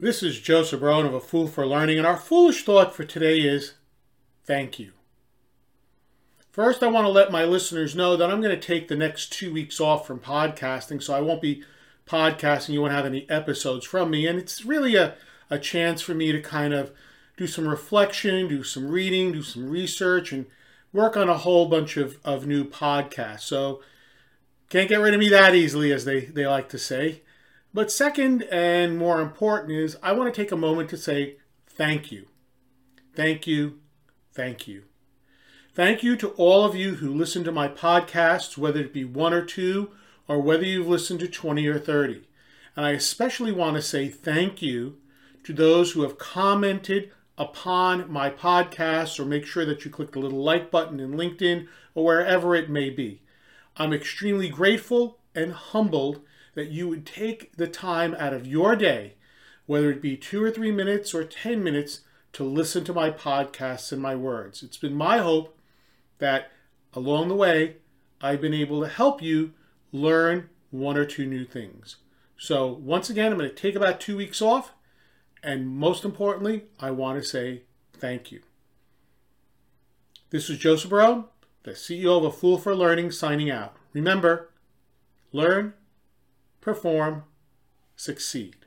This is Joseph Brown of A Fool for Learning, and our foolish thought for today is thank you. First, I want to let my listeners know that I'm going to take the next two weeks off from podcasting, so I won't be podcasting. You won't have any episodes from me, and it's really a, a chance for me to kind of do some reflection, do some reading, do some research, and work on a whole bunch of, of new podcasts. So, can't get rid of me that easily, as they, they like to say. But second and more important is I want to take a moment to say thank you. Thank you. Thank you. Thank you to all of you who listen to my podcasts, whether it be one or two, or whether you've listened to 20 or 30. And I especially want to say thank you to those who have commented upon my podcasts or make sure that you click the little like button in LinkedIn or wherever it may be. I'm extremely grateful and humbled that you would take the time out of your day, whether it be two or three minutes or 10 minutes, to listen to my podcasts and my words. It's been my hope that along the way, I've been able to help you learn one or two new things. So, once again, I'm going to take about two weeks off. And most importantly, I want to say thank you. This is Joseph Barone, the CEO of A Fool for Learning, signing out. Remember, learn perform, succeed.